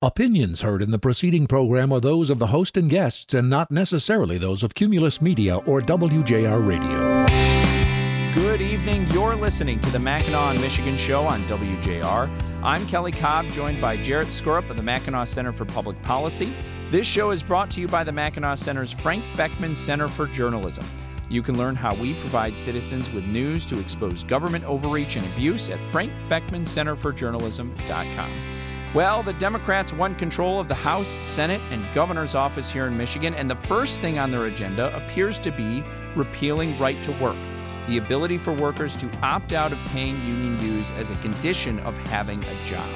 Opinions heard in the preceding program are those of the host and guests and not necessarily those of Cumulus Media or WJR Radio. Good evening. You're listening to the Mackinac, and Michigan show on WJR. I'm Kelly Cobb, joined by Jarrett Skorup of the Mackinac Center for Public Policy. This show is brought to you by the Mackinac Center's Frank Beckman Center for Journalism. You can learn how we provide citizens with news to expose government overreach and abuse at frankbeckmancenterforjournalism.com. Well, the Democrats won control of the House, Senate, and governor's office here in Michigan, and the first thing on their agenda appears to be repealing right to work, the ability for workers to opt out of paying union dues as a condition of having a job.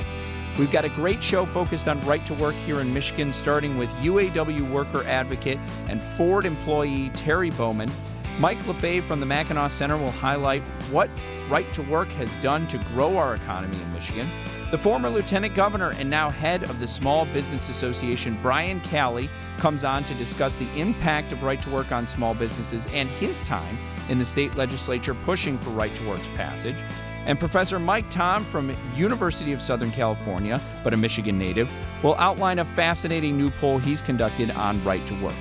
We've got a great show focused on right to work here in Michigan, starting with UAW worker advocate and Ford employee Terry Bowman. Mike LaFaive from the Mackinac Center will highlight what Right to Work has done to grow our economy in Michigan. The former lieutenant governor and now head of the Small Business Association, Brian Calley, comes on to discuss the impact of Right to Work on small businesses and his time in the state legislature pushing for Right to Work's passage. And Professor Mike Thom from University of Southern California, but a Michigan native, will outline a fascinating new poll he's conducted on Right to Work.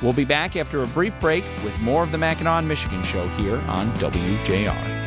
We'll be back after a brief break with more of the Mackinac, Michigan show here on WJR.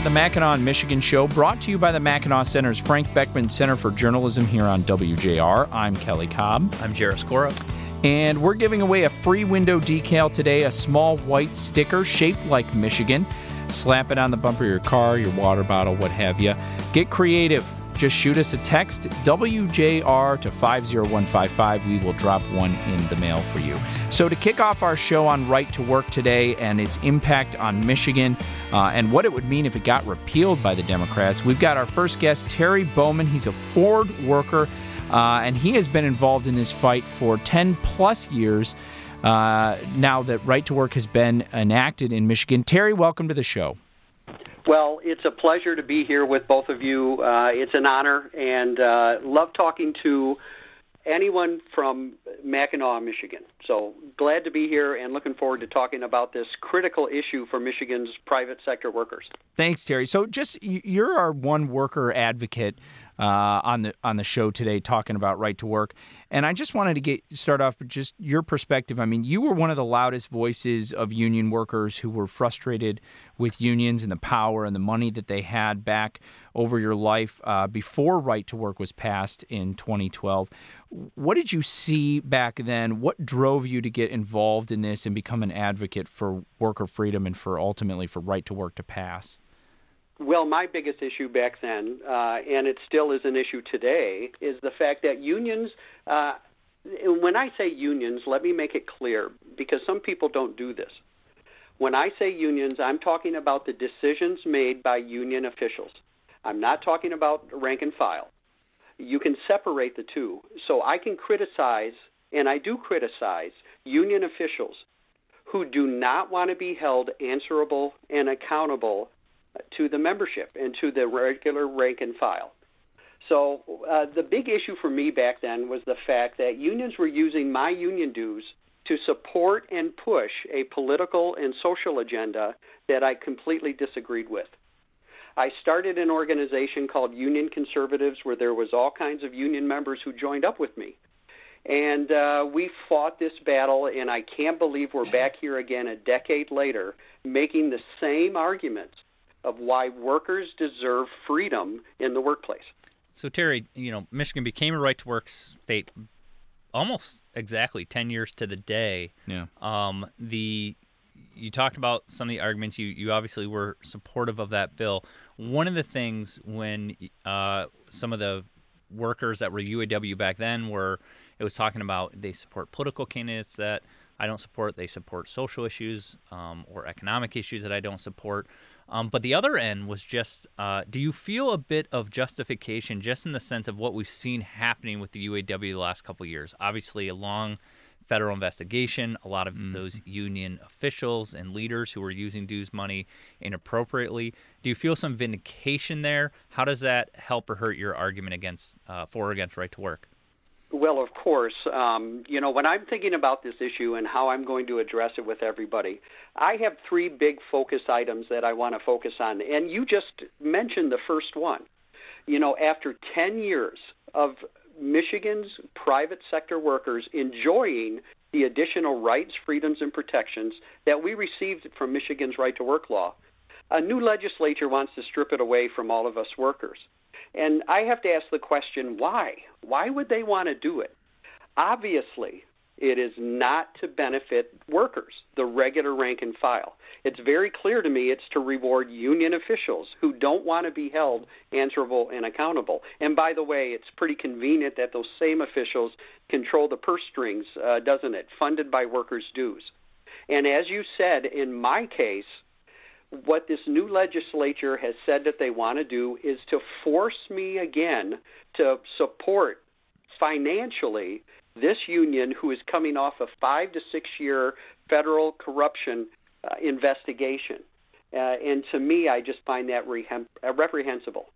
To the Mackinac, Michigan show, brought to you by the Mackinac Center's Frank Beckman Center for Journalism here on WJR. I'm Kelly Cobb. I'm Jarrett Skorup. And we're giving away a free window decal today, a small white sticker shaped like Michigan. Slap it on the bumper of your car, your water bottle, what have you. Get creative. Just shoot us a text, WJR to 50155. We will drop one in the mail for you. So, to kick off our show on Right to Work today and its impact on Michigan uh, and what it would mean if it got repealed by the Democrats, we've got our first guest, Terry Bowman. He's a Ford worker, uh, and he has been involved in this fight for 10 plus years. Uh, now that Right to Work has been enacted in Michigan. Terry, welcome to the show. Well, it's a pleasure to be here with both of you. Uh, it's an honor, and uh, love talking to anyone from Mackinac, Michigan. So glad to be here and looking forward to talking about this critical issue for Michigan's private sector workers. Thanks, Terry. So just you're our one worker advocate uh, on the on the show today talking about right to work. And I just wanted to get start off with just your perspective. I mean, you were one of the loudest voices of union workers who were frustrated with unions and the power and the money that they had back over your life uh, before right to work was passed in 2012. What did you see back then? What drove you to get involved in this and become an advocate for worker freedom and for ultimately for right to work to pass? Well, my biggest issue back then, uh, and it still is an issue today, is the fact that unions. Uh, when I say unions, let me make it clear because some people don't do this. When I say unions, I'm talking about the decisions made by union officials. I'm not talking about rank and file. You can separate the two. So I can criticize, and I do criticize, union officials who do not want to be held answerable and accountable to the membership and to the regular rank and file. So uh, the big issue for me back then was the fact that unions were using my union dues to support and push a political and social agenda that I completely disagreed with. I started an organization called Union Conservatives where there was all kinds of union members who joined up with me. And uh, we fought this battle, and I can't believe we're back here again a decade later making the same arguments of why workers deserve freedom in the workplace. So Terry, you know, Michigan became a right to work state almost exactly 10 years to the day. Yeah. Um, the you talked about some of the arguments. You you obviously were supportive of that bill. One of the things when uh, some of the workers that were UAW back then were it was talking about they support political candidates that I don't support. They support social issues um, or economic issues that I don't support. Um, but the other end was just uh, do you feel a bit of justification just in the sense of what we've seen happening with the UAW the last couple years? Obviously, a long federal investigation, a lot of mm. those union officials and leaders who were using dues money inappropriately. Do you feel some vindication there? How does that help or hurt your argument against uh, for or against right to work? Well, of course. Um, you know, when I'm thinking about this issue and how I'm going to address it with everybody, I have three big focus items that I want to focus on. And you just mentioned the first one. You know, after 10 years of Michigan's private sector workers enjoying the additional rights, freedoms, and protections that we received from Michigan's right to work law, a new legislature wants to strip it away from all of us workers. And I have to ask the question why? Why would they want to do it? Obviously, it is not to benefit workers, the regular rank and file. It's very clear to me it's to reward union officials who don't want to be held answerable and accountable. And by the way, it's pretty convenient that those same officials control the purse strings, uh, doesn't it? Funded by workers' dues. And as you said, in my case, what this new legislature has said that they want to do is to force me again to support financially this union who is coming off a five to six year federal corruption uh, investigation. Uh, and to me, I just find that rehem- uh, reprehensible.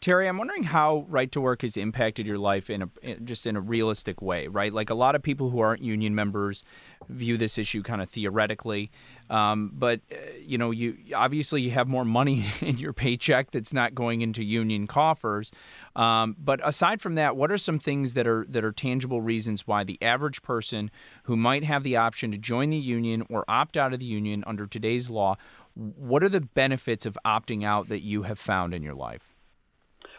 Terry, I'm wondering how right to work has impacted your life in a just in a realistic way, right? Like a lot of people who aren't union members view this issue kind of theoretically, um, but uh, you know, you obviously you have more money in your paycheck that's not going into union coffers. Um, but aside from that, what are some things that are that are tangible reasons why the average person who might have the option to join the union or opt out of the union under today's law, what are the benefits of opting out that you have found in your life?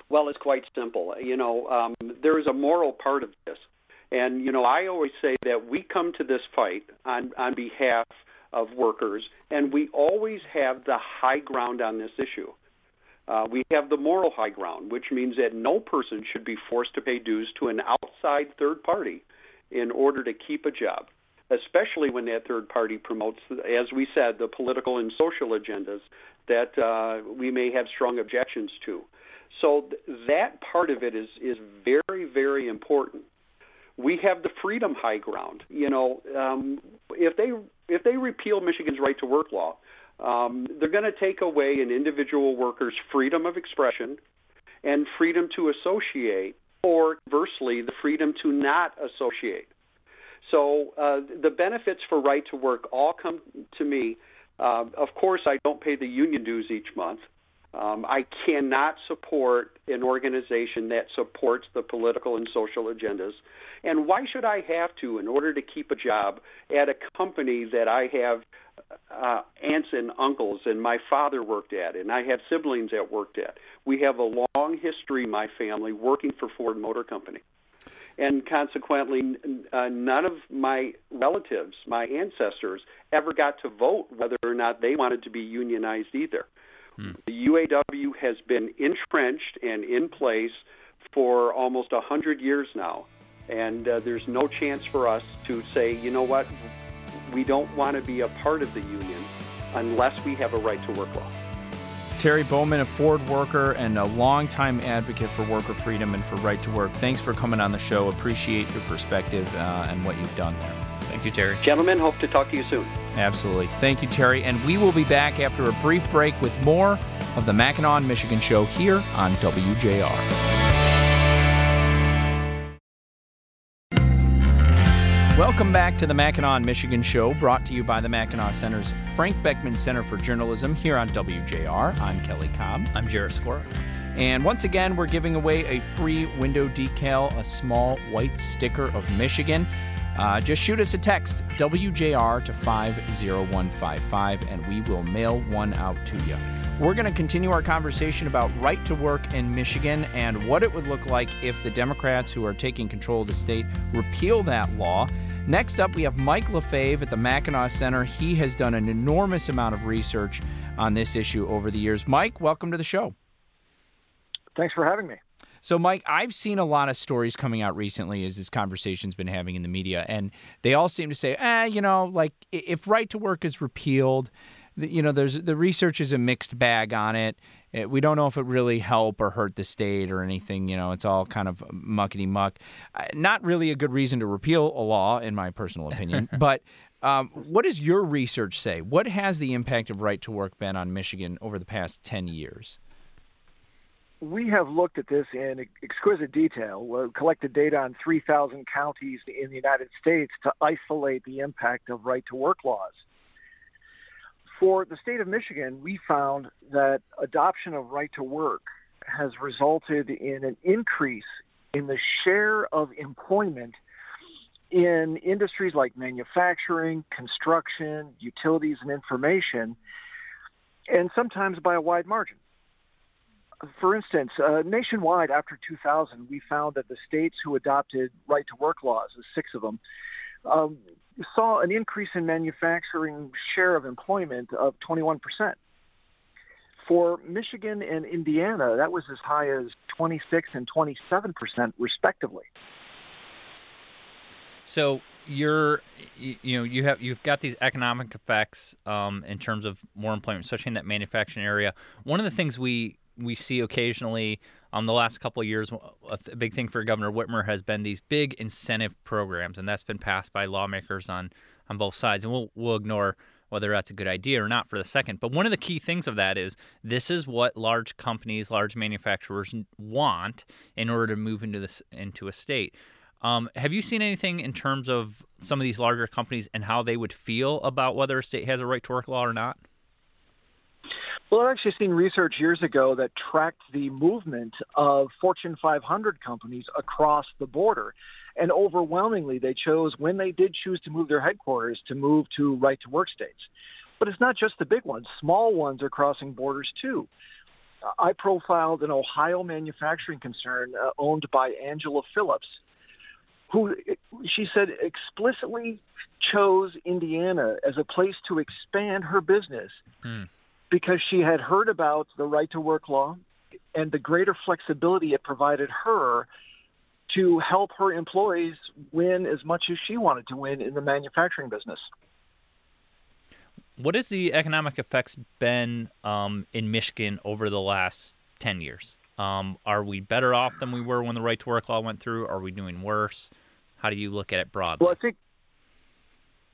Well, it's quite simple. You know, um, there is a moral part of this. And, you know, I always say that we come to this fight on, on behalf of workers, and we always have the high ground on this issue. Uh, we have the moral high ground, which means that no person should be forced to pay dues to an outside third party in order to keep a job, especially when that third party promotes, as we said, the political and social agendas that uh, we may have strong objections to. So th- that part of it is is very very important. We have the freedom high ground. You know, um, if they if they repeal Michigan's right to work law, um, they're going to take away an individual worker's freedom of expression and freedom to associate, or conversely, the freedom to not associate. So uh, the benefits for right to work all come to me. Uh, of course, I don't pay the union dues each month. Um, I cannot support an organization that supports the political and social agendas. And why should I have to in order to keep a job at a company that I have uh, aunts and uncles and my father worked at, and I have siblings that worked at? We have a long history, my family, working for Ford Motor Company. And consequently, uh, none of my relatives, my ancestors, ever got to vote whether or not they wanted to be unionized either. Hmm. The UAW has been entrenched and in place for almost 100 years now. And uh, there's no chance for us to say, you know what, we don't want to be a part of the union unless we have a right to work law. Terry Bowman, a Ford worker and a longtime advocate for worker freedom and for right to work. Thanks for coming on the show. Appreciate your perspective uh, and what you've done there. Thank you, Terry. Gentlemen, hope to talk to you soon. Absolutely. Thank you, Terry. And we will be back after a brief break with more of the Mackinac Michigan Show here on WJR. Welcome back to the Mackinac Michigan Show, brought to you by the Mackinac Center's Frank Beckman Center for Journalism here on WJR. I'm Kelly Cobb. I'm Jarrett Skorup. And once again, we're giving away a free window decal, a small white sticker of Michigan. Uh, just shoot us a text, WJR to 50155, and we will mail one out to you. We're going to continue our conversation about right to work in Michigan and what it would look like if the Democrats who are taking control of the state repeal that law. Next up, we have Mike LaFaive at the Mackinac Center. He has done an enormous amount of research on this issue over the years. Mike, welcome to the show. Thanks for having me. So, Mike, I've seen a lot of stories coming out recently as this conversation's been having in the media, and they all seem to say, eh, you know, like if right to work is repealed, you know, there's the research is a mixed bag on it. Eh, we don't know if it really help or hurt the state or anything. You know, it's all kind of muckety muck. Not really a good reason to repeal a law, in my personal opinion. but um, what does your research say? What has the impact of right to work been on Michigan over the past ten years? We have looked at this in exquisite detail. We've collected data on 3,000 counties in the United States to isolate the impact of right to work laws. For the state of Michigan, we found that adoption of right to work has resulted in an increase in the share of employment in industries like manufacturing, construction, utilities, and information, and sometimes by a wide margin for instance, uh, nationwide after 2000, we found that the states who adopted right to work laws, the six of them, um, saw an increase in manufacturing share of employment of 21%. For Michigan and Indiana, that was as high as 26 and 27% respectively. So you're you know you have you've got these economic effects um, in terms of more employment, especially in that manufacturing area. One of the things we we see occasionally um, the last couple of years, a big thing for Governor Whitmer has been these big incentive programs, and that's been passed by lawmakers on on both sides. And we'll we'll ignore whether that's a good idea or not for the second. But one of the key things of that is this is what large companies, large manufacturers want in order to move into this into a state. Um, have you seen anything in terms of some of these larger companies and how they would feel about whether a state has a right to work law or not? Well, I've actually seen research years ago that tracked the movement of Fortune 500 companies across the border. And overwhelmingly, they chose, when they did choose to move their headquarters, to move to right to work states. But it's not just the big ones, small ones are crossing borders too. I profiled an Ohio manufacturing concern uh, owned by Angela Phillips, who she said explicitly chose Indiana as a place to expand her business. Hmm because she had heard about the right to work law and the greater flexibility it provided her to help her employees win as much as she wanted to win in the manufacturing business. What has the economic effects been um, in Michigan over the last 10 years? Um, are we better off than we were when the right to work law went through? Are we doing worse? How do you look at it broadly? Well, I think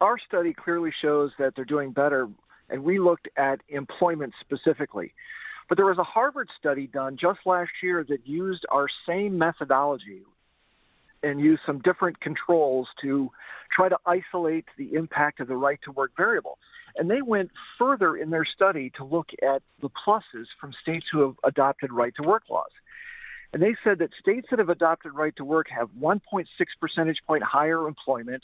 our study clearly shows that they're doing better and we looked at employment specifically. But there was a Harvard study done just last year that used our same methodology and used some different controls to try to isolate the impact of the right to work variable. And they went further in their study to look at the pluses from states who have adopted right to work laws. And they said that states that have adopted right to work have 1.6 percentage point higher employment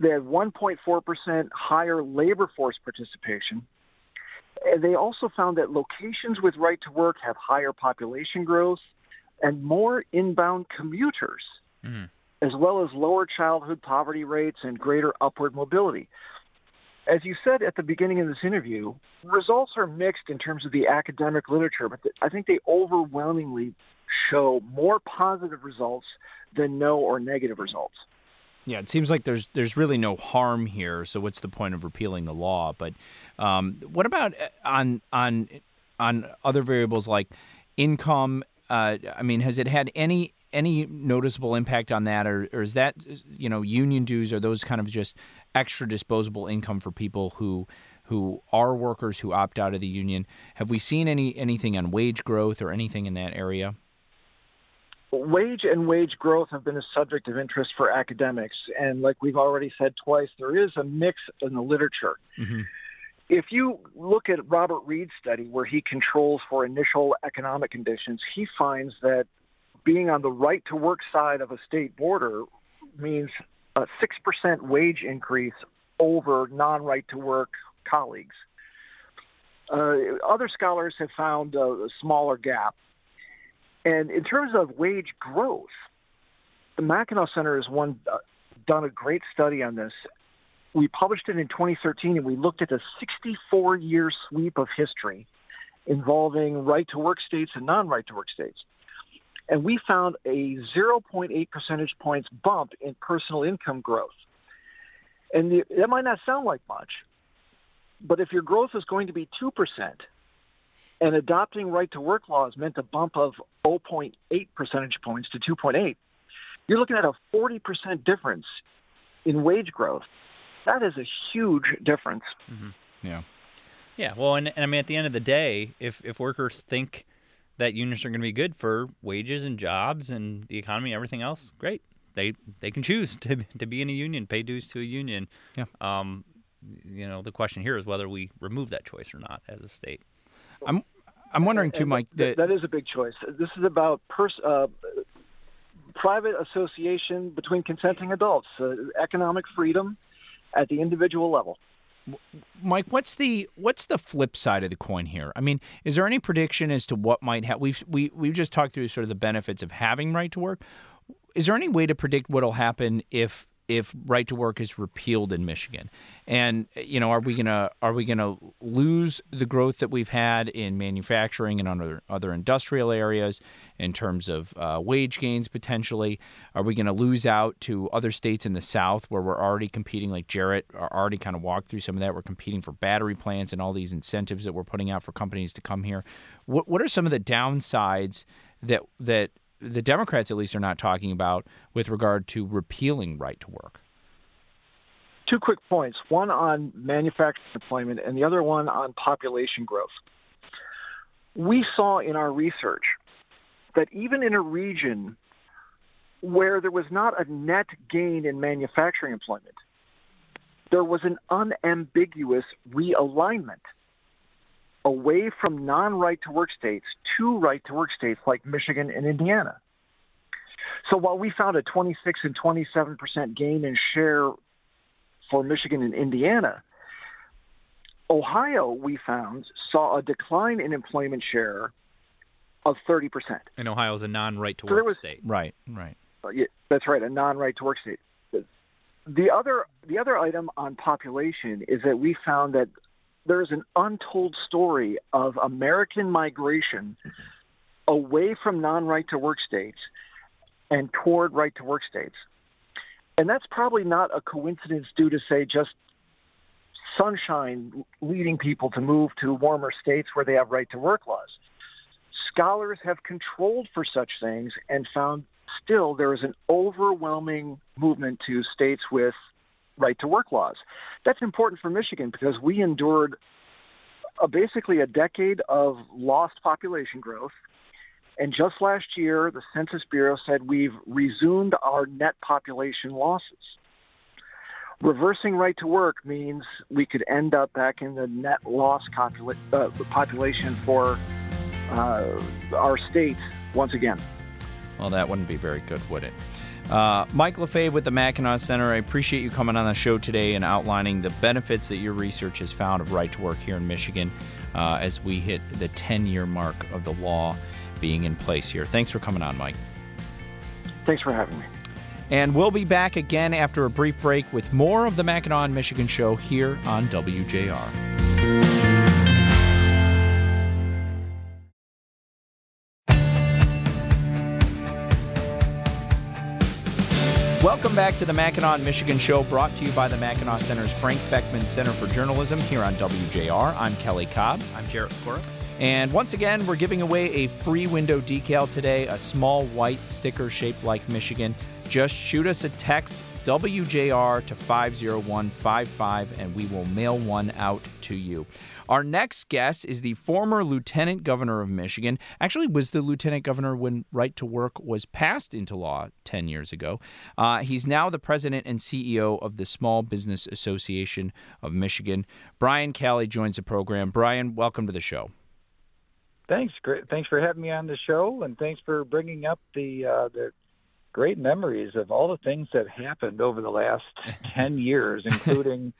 they have 1.4% higher labor force participation. And they also found that locations with right to work have higher population growth and more inbound commuters, mm-hmm. as well as lower childhood poverty rates and greater upward mobility. As you said at the beginning of this interview, results are mixed in terms of the academic literature, but I think they overwhelmingly show more positive results than no or negative results. Yeah, it seems like there's there's really no harm here. So what's the point of repealing the law? But um, what about uh, on on on other variables like income? Uh, I mean, has it had any any noticeable impact on that, or, or is that you know union dues? Are those kind of just extra disposable income for people who who are workers who opt out of the union? Have we seen any anything on wage growth or anything in that area? Wage and wage growth have been a subject of interest for academics. And like we've already said twice, there is a mix in the literature. Mm-hmm. If you look at Robert Reed's study, where he controls for initial economic conditions, he finds that being on the right to work side of a state border means a 6% wage increase over non right to work colleagues. Uh, other scholars have found a, a smaller gap. And in terms of wage growth, the Mackinac Center has one uh, done a great study on this. We published it in 2013, and we looked at a 64-year sweep of history involving right-to-work states and non-right to work states. And we found a 0.8 percentage points bump in personal income growth. And the, that might not sound like much, but if your growth is going to be 2%, and adopting right to work laws meant a bump of 0.8 percentage points to 2.8. You're looking at a 40% difference in wage growth. That is a huge difference. Mm-hmm. Yeah. Yeah. Well, and, and I mean, at the end of the day, if, if workers think that unions are going to be good for wages and jobs and the economy and everything else, great. They they can choose to to be in a union, pay dues to a union. Yeah. Um, you know, the question here is whether we remove that choice or not as a state. I'm I'm wondering too, Mike. That, that is a big choice. This is about pers- uh, private association between consenting adults, uh, economic freedom at the individual level. Mike, what's the what's the flip side of the coin here? I mean, is there any prediction as to what might happen? We've we we've just talked through sort of the benefits of having right to work. Is there any way to predict what'll happen if if right to work is repealed in Michigan? And you know, are we gonna are we gonna lose the growth that we've had in manufacturing and other other industrial areas in terms of uh, wage gains potentially? Are we gonna lose out to other states in the South where we're already competing? Like Jarrett already kind of walked through some of that. We're competing for battery plants and all these incentives that we're putting out for companies to come here. What what are some of the downsides that that the Democrats at least are not talking about with regard to repealing right to work. Two quick points one on manufacturing employment, and the other one on population growth. We saw in our research that even in a region where there was not a net gain in manufacturing employment, there was an unambiguous realignment away from non right to work states to right to work states like Michigan and Indiana. So while we found a 26 and 27 percent gain in share for Michigan and Indiana, Ohio, we found, saw a decline in employment share of 30 percent. And Ohio is a non-right to So there work was- state. Right, right. Uh, yeah, that's right, a non-right to work state. The other the other item on population is that we found that there is an untold story of American migration away from non-right to work states and toward right to work states. And that's probably not a coincidence due to say just sunshine leading people to move to warmer states where they have right to work laws. Scholars have controlled for such things and found still there is an overwhelming movement to states with right to work laws. That's important for Michigan because we endured a, basically a decade of lost population growth. And just last year, the Census Bureau said we've resumed our net population losses. Reversing right to work means we could end up back in the net loss copula- uh, population for uh, our state once again. Well, that wouldn't be very good, would it? Uh, Mike LaFaive with the Mackinac Center, I appreciate you coming on the show today and outlining the benefits that your research has found of right to work here in Michigan uh, as we hit the 10 year mark of the law being in place here. Thanks for coming on, Mike. Thanks for having me. And we'll be back again after a brief break with more of the Mackinac Michigan show here on WJR. Welcome back to the Mackinac Michigan Show, brought to you by the Mackinac Center's Frank Beckman Center for Journalism here on WJR. I'm Kelly Cobb. I'm Jarrett Skorup. And once again, we're giving away a free window decal today, a small white sticker shaped like Michigan. Just shoot us a text WJR to 50155 and we will mail one out to you. Our next guest is the former Lieutenant Governor of Michigan. Actually, was the Lieutenant Governor when Right to Work was passed into law 10 years ago. Uh, he's now the President and CEO of the Small Business Association of Michigan. Brian Calley joins the program. Brian, welcome to the show. Thanks, great. Thanks for having me on the show, and thanks for bringing up the uh, the great memories of all the things that happened over the last ten years, including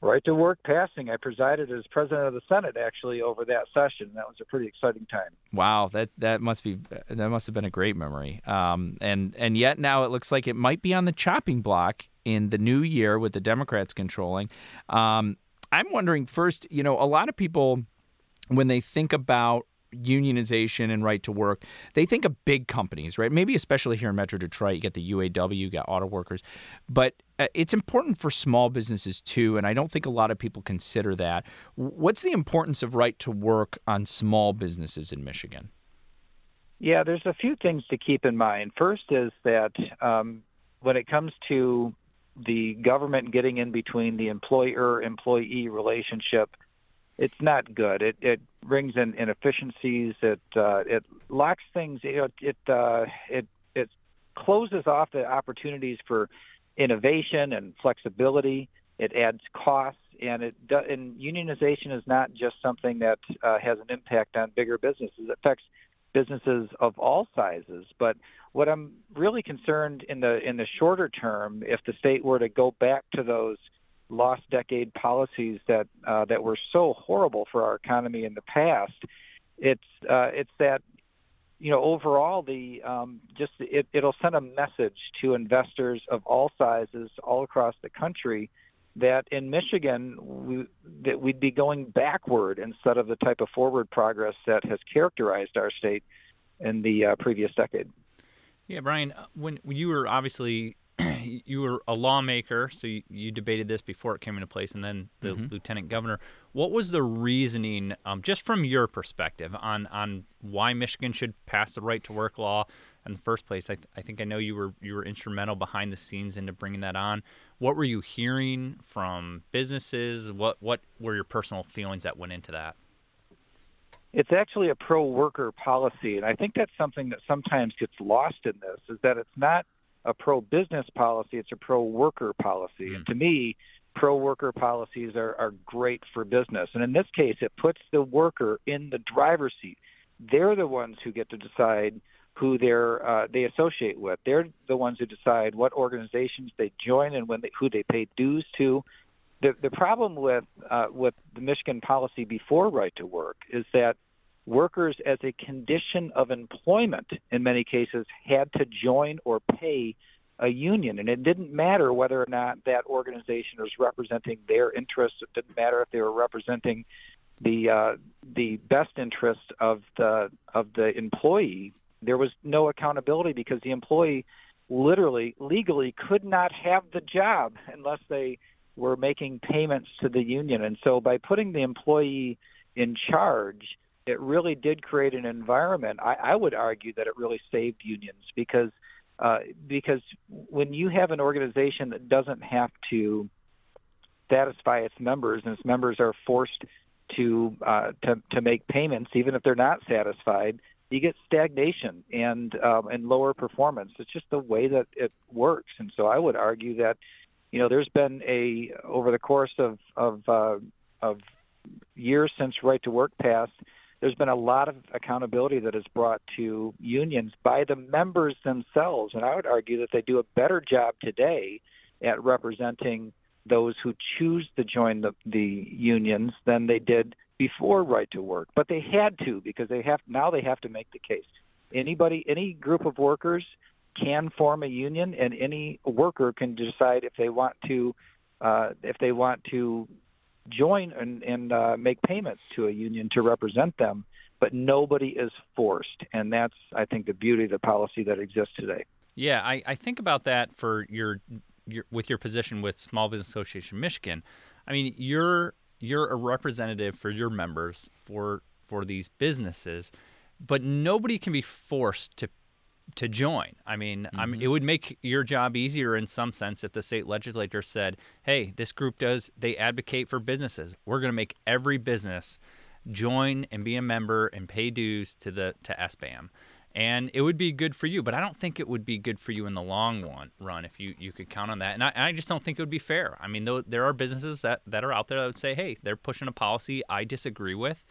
right to work passing. I presided as president of the Senate actually over that session. That was a pretty exciting time. Wow, that that must be that must have been a great memory. Um, and and yet now it looks like it might be on the chopping block in the new year with the Democrats controlling. Um, I'm wondering first, you know, a lot of people when they think about unionization and right to work, they think of big companies, right? Maybe especially here in Metro Detroit, you get the UAW, you got auto workers, but uh, it's important for small businesses too, and I don't think a lot of people consider that. What's the importance of right to work on small businesses in Michigan? Yeah, there's a few things to keep in mind. First is that um, when it comes to the government getting in between the employer employee relationship, it's not good. It it brings in inefficiencies. It uh, it locks things. You know, it uh, it it closes off the opportunities for innovation and flexibility. It adds costs, and it do, and unionization is not just something that uh, has an impact on bigger businesses. It affects businesses of all sizes. But what I'm really concerned in the in the shorter term, if the state were to go back to those lost decade policies that uh, that were so horrible for our economy in the past, it's uh, it's that you know overall the um, just it, it'll send a message to investors of all sizes all across the country that in Michigan we, that we'd be going backward instead of the type of forward progress that has characterized our state in the uh, previous decade. Yeah, Brian, uh, when, when you were obviously you were a lawmaker, so you, you, debated this before it came into place, and then the mm-hmm. lieutenant governor. What was the reasoning, um, just from your perspective, on on why Michigan should pass the right to work law in the first place? I, th- I think I know you were you were instrumental behind the scenes into bringing that on. What were you hearing from businesses? What what were your personal feelings that went into that? It's actually a pro worker policy, and I think that's something that sometimes gets lost in this. Is that it's not a pro business policy, it's a pro worker policy. Mm. And to me, pro worker policies are, are great for business. And in this case, it puts the worker in the driver's seat. They're the ones who get to decide who they're uh, they associate with. They're the ones who decide what organizations they join and when they, who they pay dues to. The the problem with uh, with the Michigan policy before right to work is that workers as a condition of employment in many cases had to join or pay a union. And it didn't matter whether or not that organization was representing their interests. It didn't matter if they were representing the uh, the best interest of the of the employee. There was no accountability because the employee literally legally could not have the job unless they were making payments to the union. And so by putting the employee in charge it really did create an environment. I, I would argue that it really saved unions because uh, because when you have an organization that doesn't have to satisfy its members and its members are forced to uh, to to make payments even if they're not satisfied, you get stagnation and um, and lower performance. It's just the way that it works. And so I would argue that you know there's been a over the course of of uh, of years since right to work passed there's been a lot of accountability that is brought to unions by the members themselves. And I would argue that they do a better job today at representing those who choose to join the, the unions than they did before right to work. But they had to because they have now they have to make the case. Anybody, any group of workers can form a union, and any worker can decide if they want to uh, if they want to join and, and uh, make payments to a union to represent them, but nobody is forced. And that's, I think, the beauty of the policy that exists today. Yeah, I, I think about that for your, your with your position with Small Business Association Michigan. I mean, you're you're a representative for your members for for these businesses, but nobody can be forced to to join. I mean, mm-hmm. I mean, it would make your job easier in some sense if the state legislature said, "Hey, this group does they advocate for businesses. We're going to make every business join and be a member and pay dues to the to SBAM." And it would be good for you, but I don't think it would be good for you in the long one, run if you, you could count on that. And I, I just don't think it would be fair. I mean, though, there are businesses that, that are out there that would say, hey, they're pushing a policy I disagree with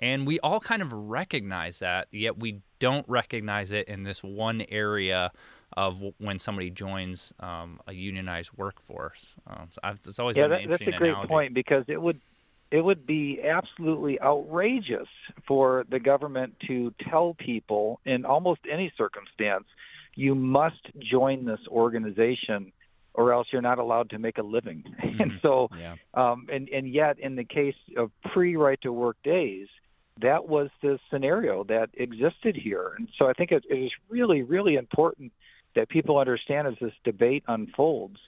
and we all kind of recognize that, yet we don't recognize it in this one area of when somebody joins um, a unionized workforce. Um, so it's always yeah, been that, an that's a great analogy. point because it would it would be absolutely outrageous for the government to tell people in almost any circumstance you must join this organization or else you're not allowed to make a living. Mm-hmm. and so, yeah. um, and and yet in the case of pre right to work days, that was the scenario that existed here. And so I think it, it is really, really important that people understand as this debate unfolds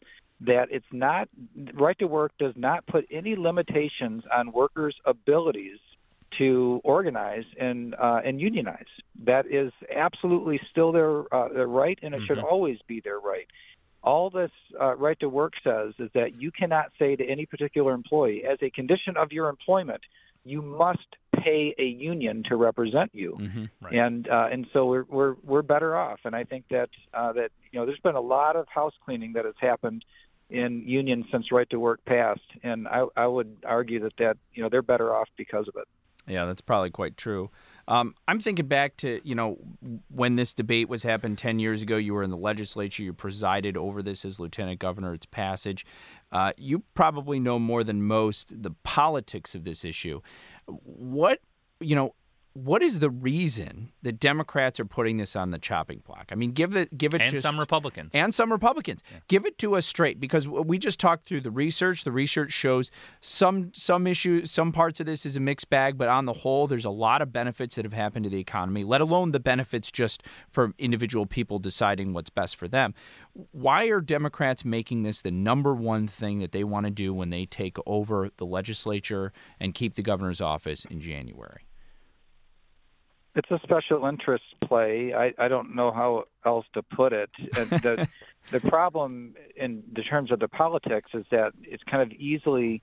that it's not right to work does not put any limitations on workers' abilities to organize and uh, and unionize. That is absolutely still their uh, their right, and it mm-hmm. should always be their right. All this uh, right to work says is that you cannot say to any particular employee, as a condition of your employment, you must pay a union to represent you, Mm-hmm. Right. and uh, and so we're we're we're better off. And I think that uh, that you know there's been a lot of house cleaning that has happened in unions since right to work passed, and I I would argue that that you know they're better off because of it. Yeah, that's probably quite true. Um, I'm thinking back to you know when this debate was happened ten years ago. You were in the legislature. You presided over this as lieutenant governor. Its passage. Uh, you probably know more than most the politics of this issue. What you know. What is the reason that Democrats are putting this on the chopping block? I mean, give it, give it and just, some Republicans. and some Republicans. Give it to us straight because we just talked through the research. The research shows some some issues, some parts of this is a mixed bag, but on the whole, there's a lot of benefits that have happened to the economy. Let alone the benefits just for individual people deciding what's best for them. Why are Democrats making this the number one thing that they want to do when they take over the legislature and keep the governor's office in January? It's a special interest play. I, I don't know how else to put it. And the the problem in the terms of the politics is that it's kind of easily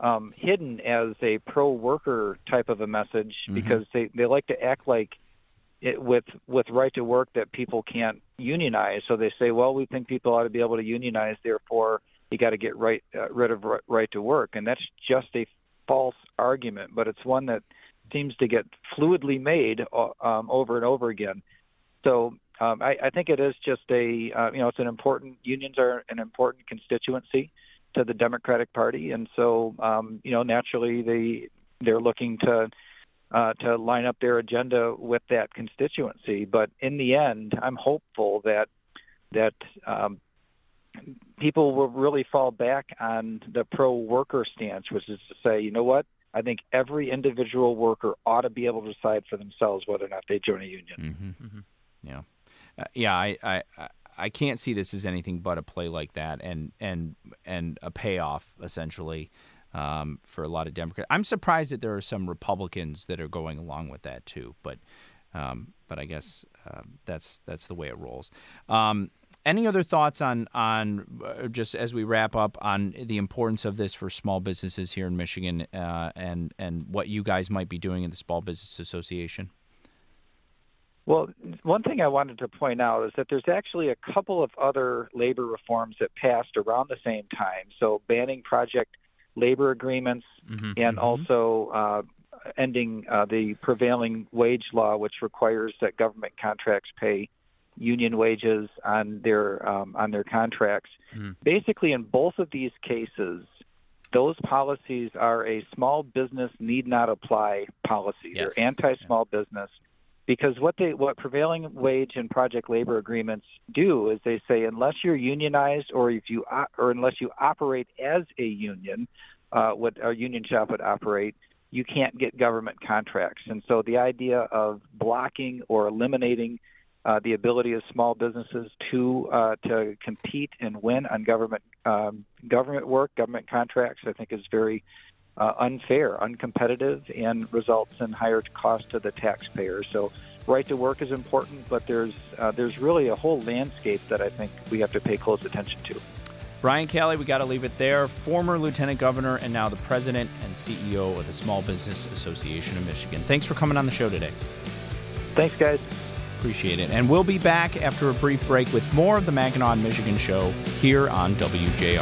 um, hidden as a pro worker type of a message because they, they like to act like it, with with right to work that people can't unionize. So they say, well, we think people ought to be able to unionize, therefore you got to get right uh, rid of right, right to work, and that's just a false argument. But it's one that seems to get fluidly made uh, um, over and over again. So um, I, I think it is just a uh, you know it's an important unions are an important constituency to the Democratic Party, and so um, you know naturally they they're looking to uh, to line up their agenda with that constituency. But in the end, I'm hopeful that that um, people will really fall back on the pro worker stance, which is to say, you know what? I think every individual worker ought to be able to decide for themselves whether or not they join a union. Mm-hmm. Yeah, uh, yeah. I, I, I- I can't see this as anything but a play like that, and and and a payoff essentially um, for a lot of Democrats. I'm surprised that there are some Republicans that are going along with that too, but um, but I guess uh, that's that's the way it rolls. Um, any other thoughts on on uh, just as we wrap up on the importance of this for small businesses here in Michigan uh, and and what you guys might be doing in the Small Business Association? Well, one thing I wanted to point out is that there's actually a couple of other labor reforms that passed around the same time. So, banning project labor agreements Mhm. and also uh, ending uh, the prevailing wage law, which requires that government contracts pay union wages on their um, on their contracts. Mhm. Basically, in both of these cases, those policies are a small business need not apply policy. Yes. They're anti-small business because what they what prevailing wage and project labor agreements do is they say unless you're unionized or if you or unless you operate as a union, uh, what a union shop would operate, you can't get government contracts. And so the idea of blocking or eliminating uh, the ability of small businesses to uh, to compete and win on government um, government work, government contracts, I think is very uh, unfair, uncompetitive, and results in higher cost to the taxpayer. So, right to work is important, but there's uh, there's really a whole landscape that I think we have to pay close attention to. Brian Calley, we got to leave it there. Former Lieutenant Governor and now the President and CEO of the Small Business Association of Michigan. Thanks for coming on the show today. Thanks, guys. Appreciate it. And we'll be back after a brief break with more of the Mackinac Michigan Show here on WJR.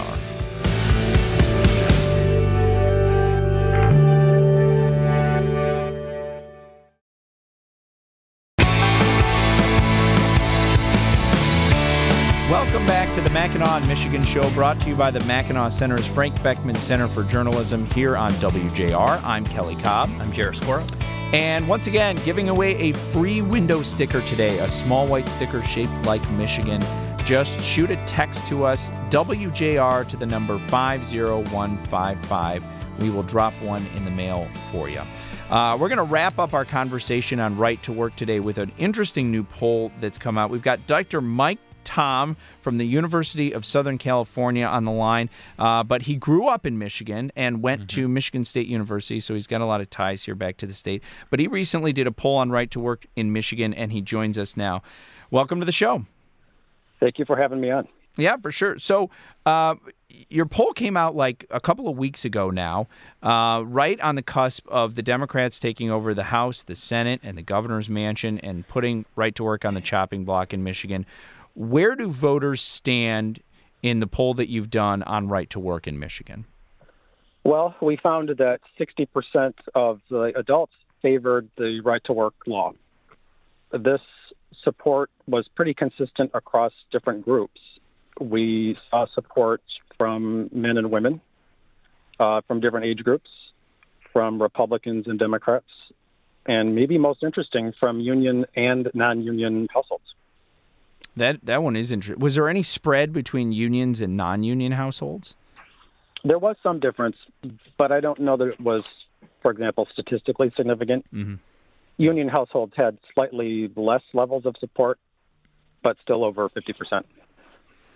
Welcome back to the Mackinac Michigan Show, brought to you by the Mackinac Center's Frank Beckman Center for Journalism here on WJR. I'm Kelly Cobb. I'm Jarrett Skorup. And once again, giving away a free window sticker today, a small white sticker shaped like Michigan. Just shoot a text to us, WJR to the number 50155. We will drop one in the mail for you. Uh, we're going to wrap up our conversation on right to work today with an interesting new poll that's come out. We've got Dr. Mike Thom from the University of Southern California on the line, uh, but he grew up in Michigan and went to Michigan State University, so he's got a lot of ties here back to the state. But he recently did a poll on right to work in Michigan, and he joins us now. Welcome to the show. Thank you for having me on. Yeah, for sure. So, uh, your poll came out like a couple of weeks ago now, uh, right on the cusp of the Democrats taking over the House, the Senate, and the governor's mansion and putting right to work on the chopping block in Michigan. Where do voters stand in the poll that you've done on right to work in Michigan? Well, we found that 60% of the adults favored the right to work law. This support was pretty consistent across different groups. We saw support from men and women, uh, from different age groups, from Republicans and Democrats, and maybe most interesting, from union and non union households. That that one is interesting. Was there any spread between unions and non-union households? There was some difference, but I don't know that it was, for example, statistically significant. Mm-hmm. Union households had slightly less levels of support, but still over fifty percent.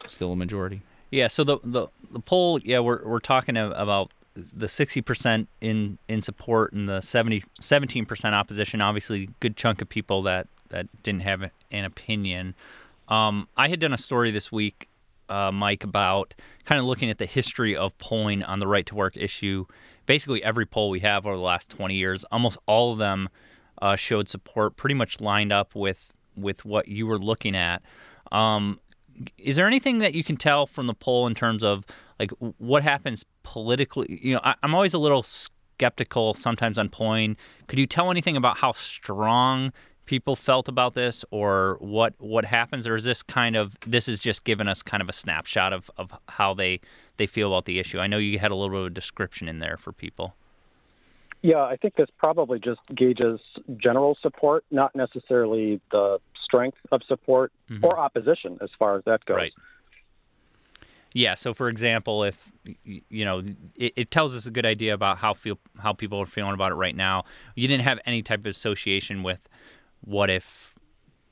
Still a majority. Yeah. So the the, the poll, yeah, we're we're talking about the 60% in in support and the 70 17% opposition obviously good chunk of people that that didn't have an opinion um, I had done a story this week, uh, Mike, about kind of looking at the history of polling on the right to work issue. Basically, every poll we have over the last 20 years, almost all of them uh, showed support, pretty much lined up with with what you were looking at. Um, is there anything that you can tell from the poll in terms of like what happens politically? You know, I, I'm always a little skeptical sometimes on polling. Could you tell anything about how strong people felt about this or what what happens or is this kind of this is just giving us kind of a snapshot of, of how they they feel about the issue i know you had a little bit of a description in there for people yeah i think this probably just gauges general support not necessarily the strength of support mm-hmm. or opposition as far as that goes right yeah. So, for example, if you know, it, it, tells us a good idea about how feel how people are feeling about it right now. You didn't have any type of association with what if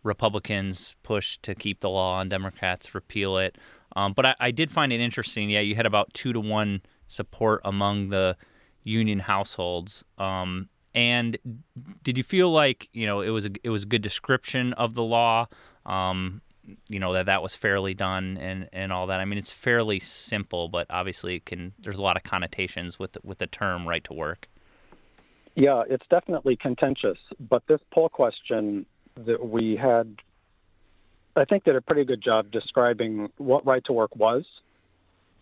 Republicans push to keep the law and Democrats repeal it? Um, but I, I, did find it interesting. Yeah, you had about two to one support among the union households. Um, and did you feel like you know it was a, it was a good description of the law? Um, you know that that was fairly done and and all that. I mean, it's fairly simple, but obviously it can. There's a lot of connotations with with the term right to work. Yeah, it's definitely contentious. But this poll question that we had, I think, did a pretty good job describing what right to work was,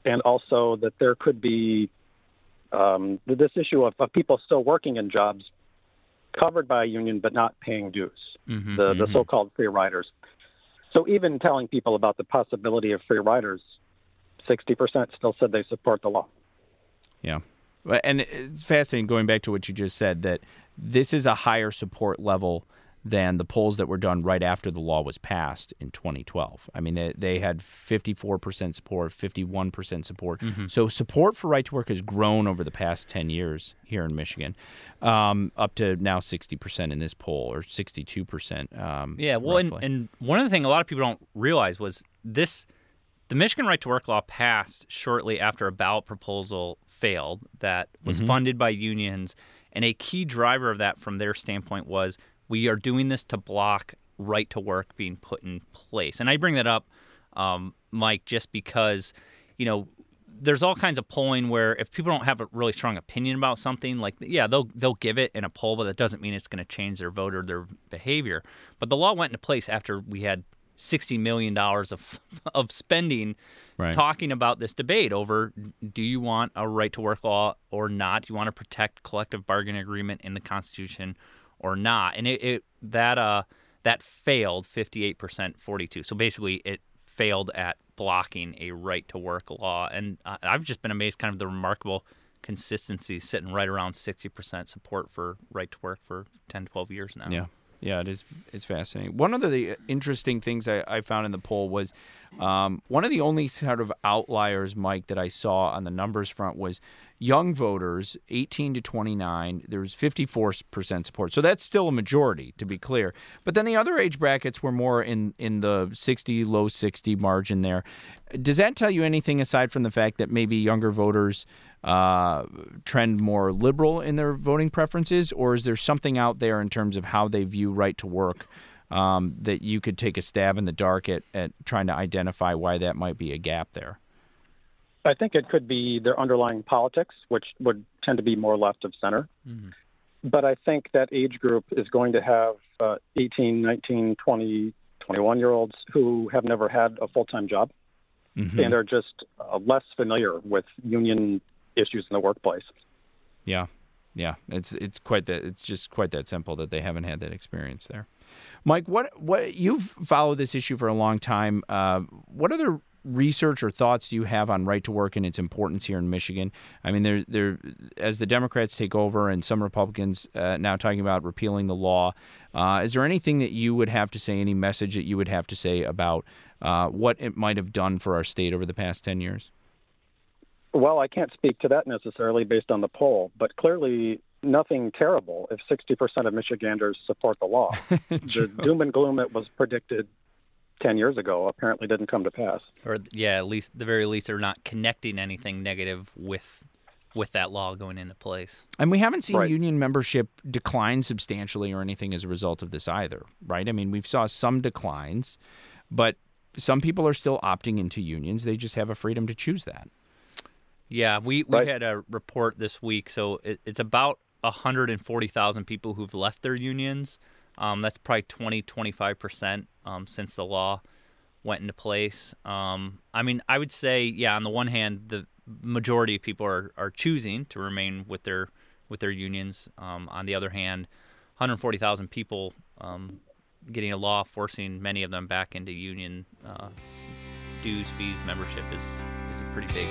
and also that there could be um, this issue of, of, people still working in jobs covered by a union but not paying dues, mm-hmm, the, mm-hmm. the so called free riders. So even telling people about the possibility of free riders, 60% still said they support the law. Yeah. And it's fascinating going back to what you just said that this is a higher support level than the polls that were done right after the law was passed in 2012. I mean, they, they had 54% support, 51% support. Mm-hmm. So support for right to work has grown over the past 10 years here in Michigan, um, up to now 60% in this poll or 62%. Um, yeah, well, and, and one of the things a lot of people don't realize was this the Michigan Right to Work law passed shortly after a ballot proposal failed that was mm-hmm. funded by unions. And a key driver of that from their standpoint was we are doing this to block right to work being put in place. And I bring that up, um, Mike, just because, you know, there's all kinds of polling where if people don't have a really strong opinion about something, like yeah, they'll they'll give it in a poll, but that doesn't mean it's going to change their vote or their behavior. But the law went into place after we had sixty million dollars of of spending right. talking about this debate over do you want a right to work law or not? Do you want to protect collective bargaining agreement in the Constitution or not? And it, it that uh that failed fifty eight percent forty two. So basically, it failed at blocking a right to work law, and I've just been amazed, kind of the remarkable consistency sitting right around 60% support for right to work for 10 12 years now yeah yeah, it is. It's fascinating. One of the interesting things I, I found in the poll was um, one of the only sort of outliers, Mike, that I saw on the numbers front was young voters, 18 to 29. There was 54% support, so that's still a majority, to be clear. But then the other age brackets were more in in the 60, low 60 margin there. Does that tell you anything aside from the fact that maybe younger voters? Uh, trend more liberal in their voting preferences, or is there something out there in terms of how they view right to work um, that you could take a stab in the dark at, at trying to identify why that might be a gap there? I think it could be their underlying politics, which would tend to be more left of center. Mm-hmm. But I think that age group is going to have uh, 18, 19, 20, 21 year olds who have never had a full time job Mm-hmm. and are just uh, less familiar with union issues in the workplace. Yeah, yeah, it's it's quite that it's just quite that simple that they haven't had that experience there. Mike, what what you've followed this issue for a long time. Uh, what other research or thoughts do you have on right to work and its importance here in Michigan? I mean, there there as the Democrats take over and some Republicans uh, now talking about repealing the law. Uh, is there anything that you would have to say? Any message that you would have to say about uh, what it might have done for our state over the past ten years? Well, I can't speak to that necessarily based on the poll, but clearly nothing terrible if 60% of Michiganders support the law. the doom and gloom that was predicted 10 years ago apparently didn't come to pass. Or yeah, at least the very least they're not connecting anything negative with with that law going into place. And we haven't seen Right. union membership decline substantially or anything as a result of this either, right? I mean, we've saw some declines, but some people are still opting into unions. They just have a freedom to choose that. Yeah, we, we Right. had a report this week, so it, it's about 140,000 people who've left their unions. Um, that's probably 20, 25% um, since the law went into place. Um, I mean, I would say, yeah, on the one hand, the majority of people are, are choosing to remain with their with their unions. Um, on the other hand, 140,000 people um, getting a law forcing many of them back into union uh, dues, fees, membership is is a pretty big,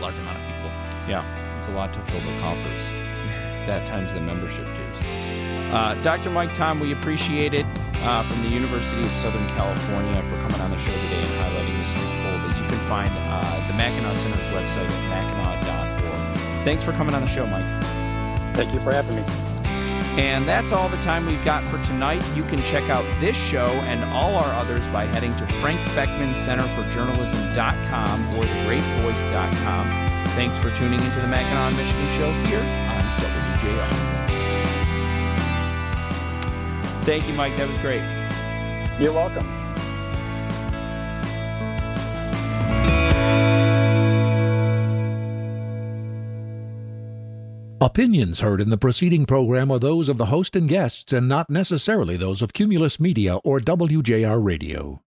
large amount of people. Yeah, it's a lot to fill the coffers. that times the membership dues. Uh, Dr. Mike Thom, we appreciate it uh, from the University of Southern California for coming on the show today and highlighting this new poll that you can find uh, at the Mackinac Center's website at mackinac.org. Thanks for coming on the show, Mike. Thank you for having me. And that's all the time we've got for tonight. You can check out this show and all our others by heading to Frank Beckman Center for Journalism.com or thegreatvoice.com. Thanks for tuning into the Mackinac, Michigan show here on WJR. Thank you, Mike. That was great. You're welcome. Opinions heard in the preceding program are those of the host and guests and not necessarily those of Cumulus Media or WJR Radio.